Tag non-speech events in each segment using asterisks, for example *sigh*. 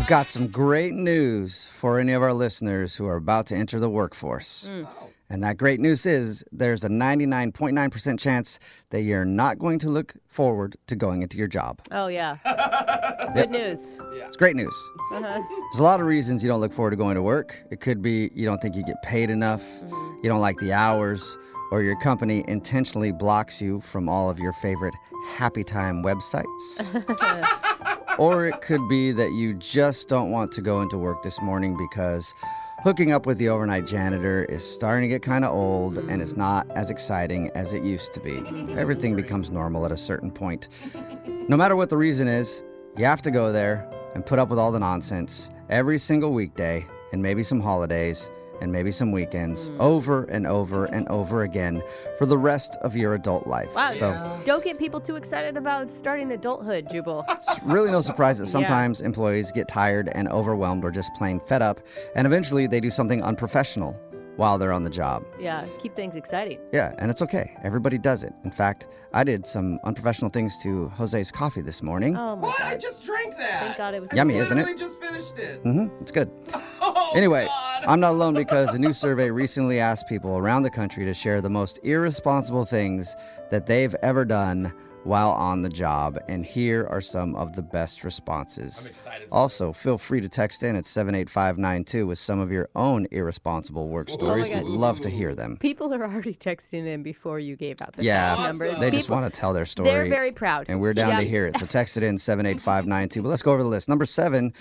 We've got some great news for any of our listeners who are about to enter the workforce. Mm. And that great news is there's a 99.9% chance that you're not going to look forward to going into your job. Oh, yeah. *laughs* Good news. It's great news. Uh-huh. There's a lot of reasons you don't look forward to going to work. It could be you don't think you get paid enough, mm-hmm. you don't like the hours, or your company intentionally blocks you from all of your favorite happy time websites. *laughs* *laughs* or it could be that you just don't want to go into work this morning because hooking up with the overnight janitor is starting to get kind of old and it's not as exciting as it used to be. Everything becomes normal at a certain point. No matter what the reason is, you have to go there and put up with all the nonsense every single weekday and maybe some holidays and maybe some weekends over and over and over again for the rest of your adult life. Wow. So Don't get people too excited about starting adulthood, Jubal. *laughs* it's really no surprise that sometimes employees get tired and overwhelmed or just plain fed up, and eventually they do something unprofessional while they're on the job. Yeah, keep things exciting. Yeah, and it's okay. Everybody does it. In fact, I did some unprofessional things to Jose's coffee this morning. Oh, my What? I just drank that. Thank God it was Yummy, isn't it? Literally just finished it. hmm it's good. *laughs* Oh, Anyway, God. I'm not alone because a new survey recently asked people around the country to share the most irresponsible things that they've ever done while on the job. And here are some of the best responses. I'm excited. Also, feel free to text in at 78592 with some of your own irresponsible work oh stories. God. We'd love to hear them. People are already texting in before you gave out the Yeah, text number. Awesome. They just want to tell their story. They're very proud. and we're down Yeah. to hear it. So text it in 78592. But let's go over the list. Number seven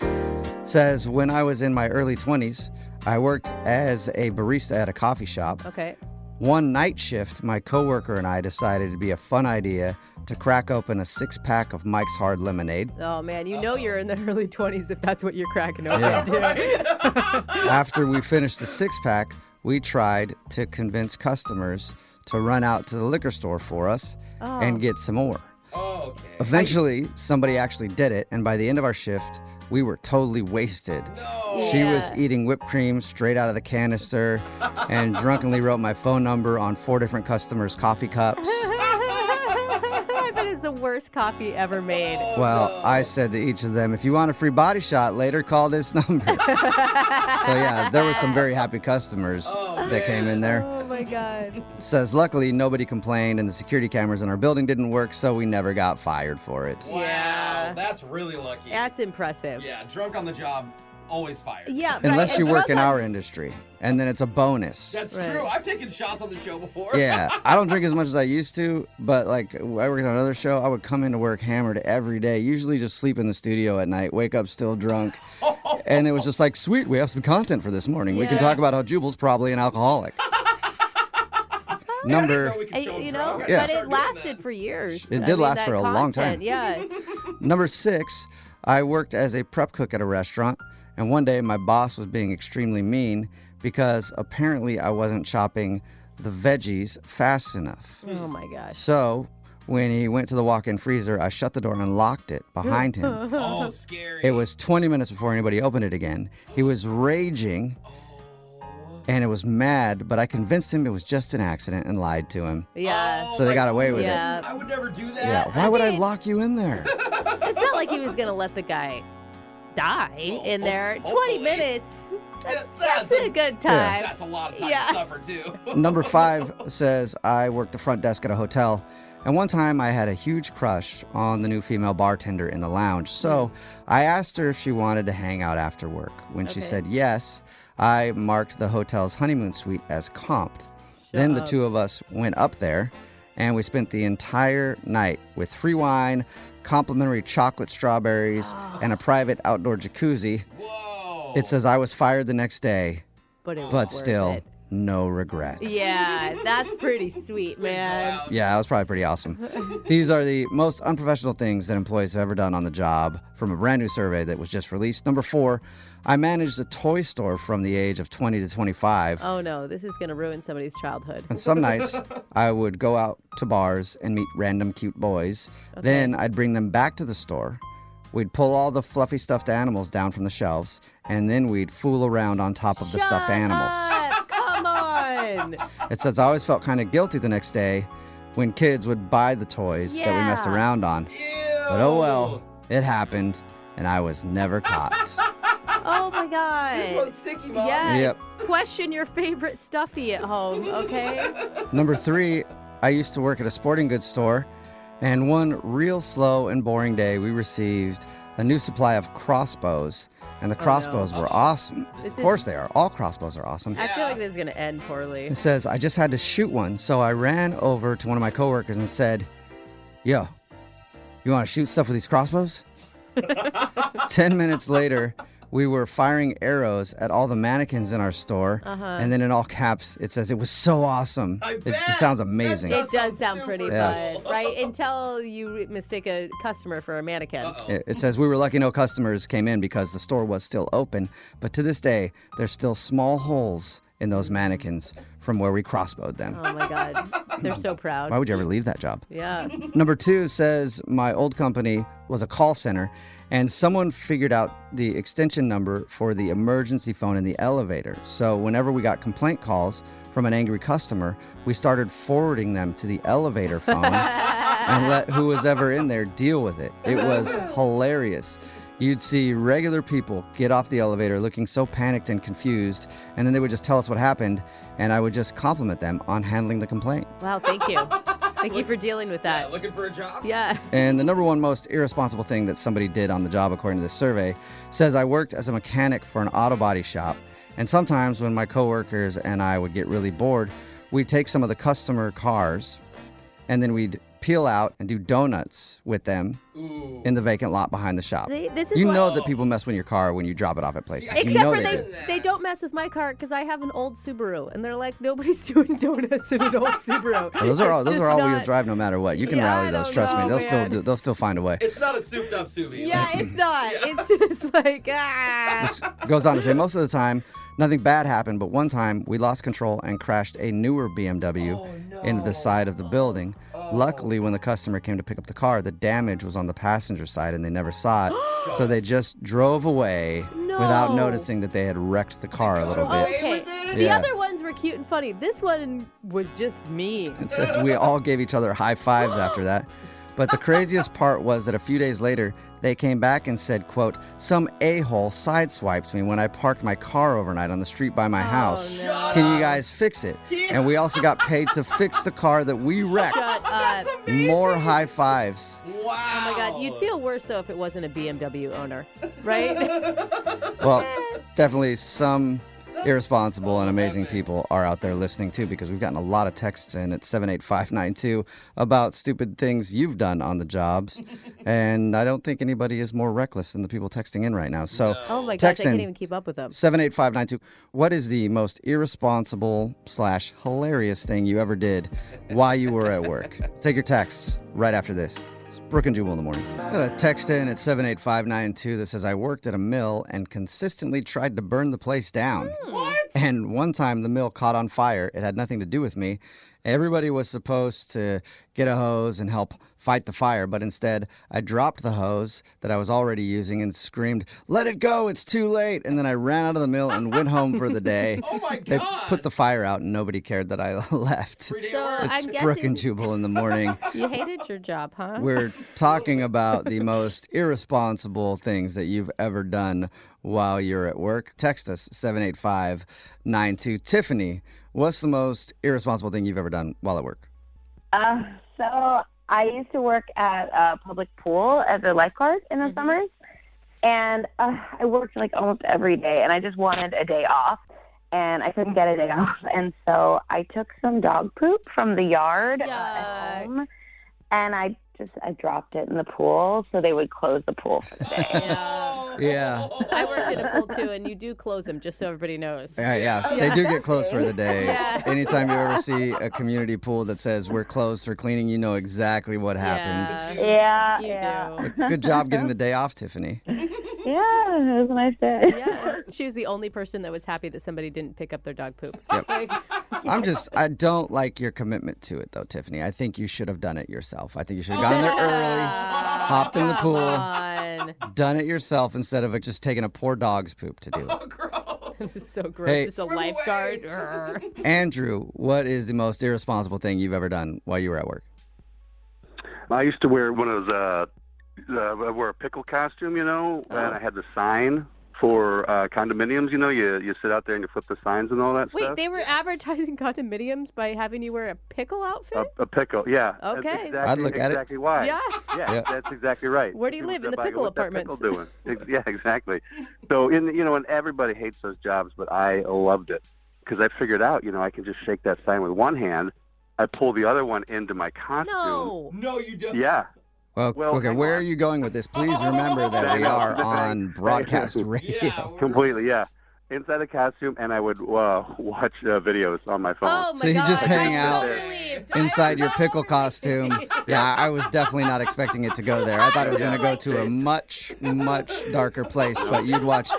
says When I was in my early 20s, I worked as a barista at a coffee shop. Okay. One night shift, my coworker and I decided it'd be a fun idea to crack open a six pack of Mike's Hard Lemonade. Oh, man. You know you're in the *laughs* early 20s if that's what you're cracking open Yeah. *laughs* After we finished the six pack, we tried to convince customers to run out to the liquor store for us Oh. and get some more. Oh, okay. Eventually, somebody actually did it, and by the end of our shift, we were totally wasted. No. She was eating whipped cream straight out of the canister and drunkenly wrote my phone number on four different customers' coffee cups. *laughs* worst coffee ever made. Well, I said to each of them, if you want a free body shot later, call this *laughs* number. so, yeah, there were some very happy customers Oh, that came in there. Oh, my God. Says, luckily, nobody complained and the security cameras in our building didn't work, so we never got fired for it. Wow. Yeah. That's really lucky. That's impressive. Yeah, drunk on the job, always fired. Yeah, Unless I- you work in our industry, and then it's a bonus. That's Right. true. I've taken shots on the show before. yeah, *laughs* I don't drink as much as I used to, but like I worked on another show, I would come into work hammered every day. Usually just sleep in the studio at night, wake up still drunk, *laughs* and it was just like, sweet, we have some content for this morning. We can talk about how Jubal's probably an alcoholic. *laughs* I didn't Number know I- you know, Yeah. but it lasted for years. It I did mean, last for a long time. Yeah. number six, I worked as a prep cook at a restaurant, and one day my boss was being extremely mean because apparently I wasn't chopping the veggies fast enough. Oh my gosh. So when he went to the walk-in freezer, I shut the door and locked it behind him. *laughs* Oh, scary. It was 20 minutes before anybody opened it again. He was raging and it was mad, but I convinced him it was just an accident and lied to him. Yeah. Oh So they got away with it. Yeah. I would never do that. Yeah, why would I lock you in there? *laughs* It's not like he was gonna let the guy die Well, in there. hopefully. Twenty minutes. That's, That's- that's a good time. That's a lot of time Yeah. to suffer too. *laughs* Number five says I worked the front desk at a hotel, and one time I had a huge crush on the new female bartender in the lounge. So hmm. I asked her if she wanted to hang out after work. When she said yes, I marked the hotel's honeymoon suite as comped. then the up. two of us went up there, and we spent the entire night with free wine, complimentary chocolate strawberries, ah. and a private outdoor jacuzzi. Whoa. It says I was fired the next day, but it was but still, it. No regrets. Yeah, that's pretty sweet, man. Yeah, that was probably pretty awesome. These are the most unprofessional things that employees have ever done on the job from a brand new survey that was just released. Number four, I managed a toy store from the age of 20 to 25. Oh no, this is gonna ruin somebody's childhood. And some nights *laughs* I would go out to bars and meet random cute boys. Then I'd bring them back to the store. We'd pull all the fluffy stuffed animals down from the shelves, and then we'd fool around on top of the stuffed animals. up, Come on. It says I always felt kind of guilty the next day when kids would buy the toys that we messed Yeah. around on. Ew. But oh well, it happened, and I was never caught. *laughs* Oh my god. This one's sticky, mom. Yeah. Yep. Question your favorite stuffy at home, okay? *laughs* Number three, I used to work at a sporting goods store, and one real slow and boring day, we received a new supply of crossbows, and the oh, crossbows were awesome. This of is- course, they are. All crossbows are awesome. I feel like this is gonna end poorly. It says, I just had to shoot one, so I ran over to one of my coworkers and said, Yo, you want to shoot stuff with these crossbows? *laughs* Ten minutes later, we were firing arrows at all the mannequins in our store. Uh-huh. And then in all caps, it says, It was so awesome. I It, bet. it sounds amazing. does It does sound sound pretty super Yeah. fun, right? Until you mistake a customer for a mannequin. It, it says, We were lucky no customers came in because the store was still open. But to this day, there's still small holes in those mannequins from where we crossbowed them. Oh my god, they're so proud. Why would you ever leave that job? Yeah. Number two says my old company was a call center, and someone figured out the extension number for the emergency phone in the elevator. So whenever we got complaint calls from an angry customer, we started forwarding them to the elevator phone *laughs* and let who was ever in there deal with it. It was hilarious. You'd see regular people get off the elevator looking so panicked and confused, and then they would just tell us what happened, and I would just compliment them on handling the complaint. Wow. Thank you. *laughs* Thank you for dealing with Yeah, that. looking for a job? Yeah. And the number one most irresponsible thing that somebody did on the job, according to this survey, says I worked as a mechanic for an auto body shop. And sometimes when my coworkers and I would get really bored, we'd take some of the customer cars and then we'd peel out and do donuts with them Ooh. in the vacant lot behind the shop. They- this is You why- know that people mess with your car when you drop it off at places. I You Except know for they, do. they don't mess with my car because I have an old Subaru, and they're like nobody's *laughs* doing donuts in an old *laughs* Subaru. Well, those are all It's those are just all wheel not- drive no matter what. You can Yeah, rally I those. don't Trust me, know, they'll still man. do, they'll still find a way. It's not a souped up Subi. Yeah, it's *laughs* not. It's just like ah. goes on to say most of the time nothing bad happened, but one time we lost control and crashed a newer BMW Oh, into the side of the building. Luckily, when the customer came to pick up the car, the damage was on the passenger side and they never saw it. *gasps* so they just drove away without noticing that they had wrecked the car a little bit. Okay. with? The Yeah. other ones were cute and funny. This one was just mean. It says we all gave each other high fives after that. *gasps* *laughs* But the craziest part was that a few days later, they came back and said, quote, some a-hole sideswiped me when I parked my car overnight on the street by my oh, house. Oh, no. Can you guys fix it? And we also got paid to fix the car that we wrecked. More high fives. Wow. Oh my god, you'd feel worse though if it wasn't a BMW owner, right? Well, definitely some irresponsible and amazing people are out there listening too because we've gotten a lot of texts in at 78592 about stupid things you've done on the jobs. *laughs* and I don't think anybody is more reckless than the people texting in right now. So oh my gosh, text I can't even keep up with them. 78592. What is the most irresponsible slash hilarious thing you ever did while you were at work? *laughs* Take your texts right after this. It's Brooke and Jubal in the morning. Got a text in at 78592 that says, I worked at a mill and consistently tried to burn the place down. Hmm. What? And one time the mill caught on fire. It had nothing to do with me. Everybody was supposed to get a hose and help fight the fire, but instead I dropped the hose that I was already using and screamed, Let it go, it's too late. And then I ran out of the mill and went home for the day. *laughs* Oh my They put the fire out and nobody cared that I *laughs* left. So, at work. I'm It's Brooke and guessing- Jubal in the morning. *laughs* You hated your job, huh? We're talking about the most irresponsible things that you've ever done while you're at work. Text us 78592. Tiffany, what's the most irresponsible thing you've ever done while at work? Uh, so I used to work at a public pool as a lifeguard in the Mhm. summers, and uh, I worked like almost every day, and I just wanted a day off, and I couldn't get a day *laughs* off, and so I took some dog poop from the yard uh, Yuck. at home, and I just I dropped it in the pool, so they would close the pool for the day. *laughs* Yeah. Yeah. *laughs* I worked in a pool too, and you do close them just so everybody knows. Yeah, yeah, Yeah. they do get closed for the *laughs* day. Yeah. Anytime you ever see a community pool that says we're closed for cleaning, you know exactly what happened. yeah, You yeah, Good job getting the *laughs* day off, Tiffany. yeah. It was a nice day. Yeah, she was the only person that was happy that somebody didn't pick up their dog poop. Yep. Like, I'm just, I don't like your commitment to it though, Tiffany. I think you should have done it yourself. I think you should have oh, gone there early, hopped in the pool, on. Done it yourself instead of just taking a poor dog's poop to do it. *laughs* Oh, gross. It was so gross. Hey. Just a lifeguard. Andrew, what is the most irresponsible thing you've ever done while you were at work? I used to wear one of those. Uh, uh, I wore a pickle costume, you know, and I had the sign for uh, condominiums. You know, you you sit out there and you flip the signs and all that stuff. Wait, stuff. they were advertising condominiums by having you wear a pickle outfit? a, a pickle, yeah. Okay. Exactly, I'd look at it. exactly why. yeah. Yeah, Yeah. that's exactly right. Where do you People live? In step the by and pickle go, "What's that pickle doing? Yeah, exactly. So, in you know, and everybody hates those jobs, but I loved it because I figured out, you know, I can just shake that sign with one hand. I pull the other one into my costume. No. No, you don't. Yeah. Well, Well, okay, where on. are you going with this? Please remember that we are on. on broadcast radio. Yeah. Completely, yeah. Inside the costume, and I would uh, watch uh, videos on my phone. Oh my So you god. just hang I'm out so Inside your pickle relieved. costume. *laughs* Yeah, I was definitely not expecting it to go there. I thought it was going to go to a *laughs* much, much darker place, but you'd watch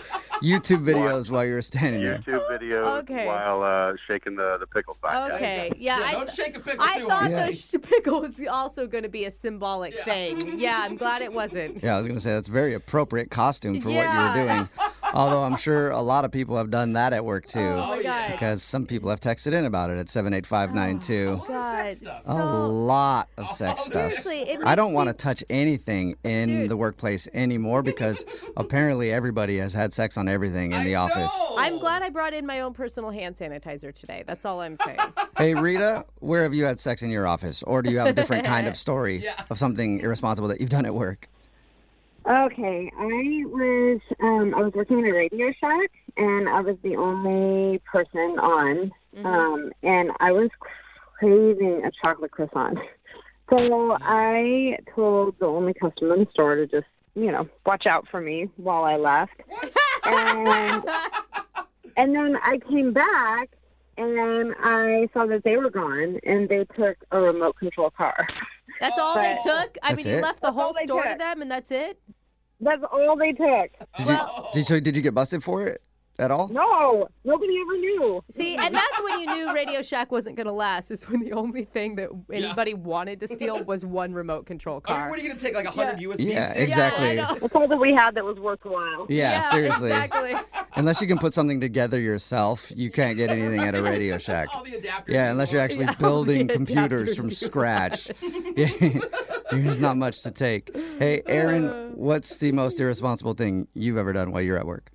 YouTube videos while you were standing there. YouTube videos Okay. while uh, shaking the, the pickle sign. yeah. Okay. Yeah. Yeah, I, don't shake a pickle I too thought hard. Yeah. the sh- pickle was also going to be a symbolic Yeah. thing. Yeah, I'm glad it wasn't. Yeah, I was going to say that's a very appropriate costume for what you were doing. *laughs* Although I'm sure a lot of people have done that at work too. Oh my Oh, god. Because some people have texted in about it at 78592. God. stuff. A lot of oh, sex Oh, stuff. seriously, it I don't makes want to touch anything in Dude. the workplace anymore because *laughs* apparently everybody has had sex on everything in I the office. know. I'm glad I brought in my own personal hand sanitizer today. That's all I'm saying. *laughs* Hey, Rita, where have you had sex in your office? Or do you have a different kind of *laughs* story Yeah. of something irresponsible that you've done at work? Okay, I was um, I was working in a Radio Shack, and I was the only person on, um, and I was craving a chocolate croissant. So I told the only customer in the store to just you know watch out for me while I left, and *laughs* and then I came back. And I saw that they were gone, and they took a remote control car. That's all they took. I That's mean, you left the That's whole all they store to them, and that's it. That's all they took. Did Well- you did, so did you get busted for it at all? No, nobody ever knew. See, and that's when you knew Radio Shack wasn't going to last. Is when the only thing that anybody wanted to steal was one remote control I mean, car. what are you gonna take like a hundred USB Yeah, sticks? exactly. Yeah, I. That's all that we had that was worthwhile. Yeah, seriously. Exactly. Unless you can put something together yourself, you can't get anything at a Radio Shack. All the adapters. Yeah, unless you're actually Yeah, building computers from scratch. *laughs* *laughs* There's not much to take. Hey, Aaron, what's the most irresponsible thing you've ever done while you're at work?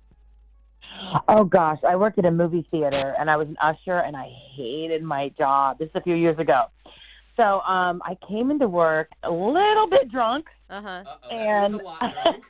Oh gosh, I worked at a movie theater and I was an usher and I hated my job. This is a few years ago. So um, I came into work a little bit drunk Uh huh. Uh-oh, that and a lot, right?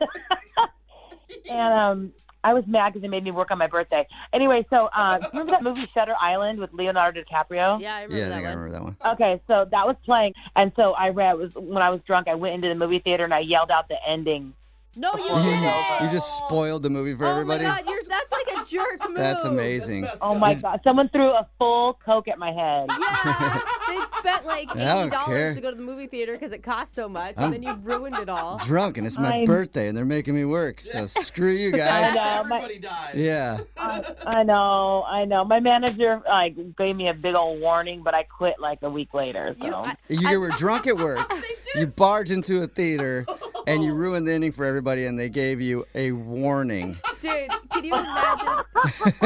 *laughs* and um, I was mad because they made me work on my birthday. Anyway, so uh, remember that movie Shutter Island with Leonardo DiCaprio? Yeah, I remember Yeah, I that think I one. remember that one. Okay, so that was playing, and so I read was when I was drunk. I went into the movie theater and I yelled out the ending. No, you didn't. You just spoiled the movie for oh everybody. my God, you're that's like a jerk *laughs* move. That's amazing. That's messed Oh up. my god! Someone threw a full coke at my head. Yeah, *laughs* they spent like eighty dollars to go to the movie theater because it cost so much, I'm- and then you ruined it all. Drunk and it's my I'm- birthday and they're making me work. So screw you *laughs* I guys. know, my- dies. Yeah. I know, I know. My manager like gave me a big old warning, but I quit like a week later. So You, I, You were drunk at work. You barge into a theater and you oh. ruined the ending for everybody and they gave you a warning. *laughs* dude, can you imagine?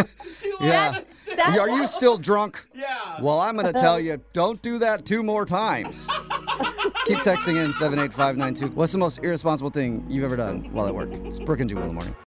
*laughs* She Yeah. lost. That's Are you still drunk? Yeah. Well, I'm going to tell uh-huh. you, don't do that two more times. *laughs* Keep texting in 78592. What's the most irresponsible thing you've ever done while at work? It's Brooke and Jubal in the morning.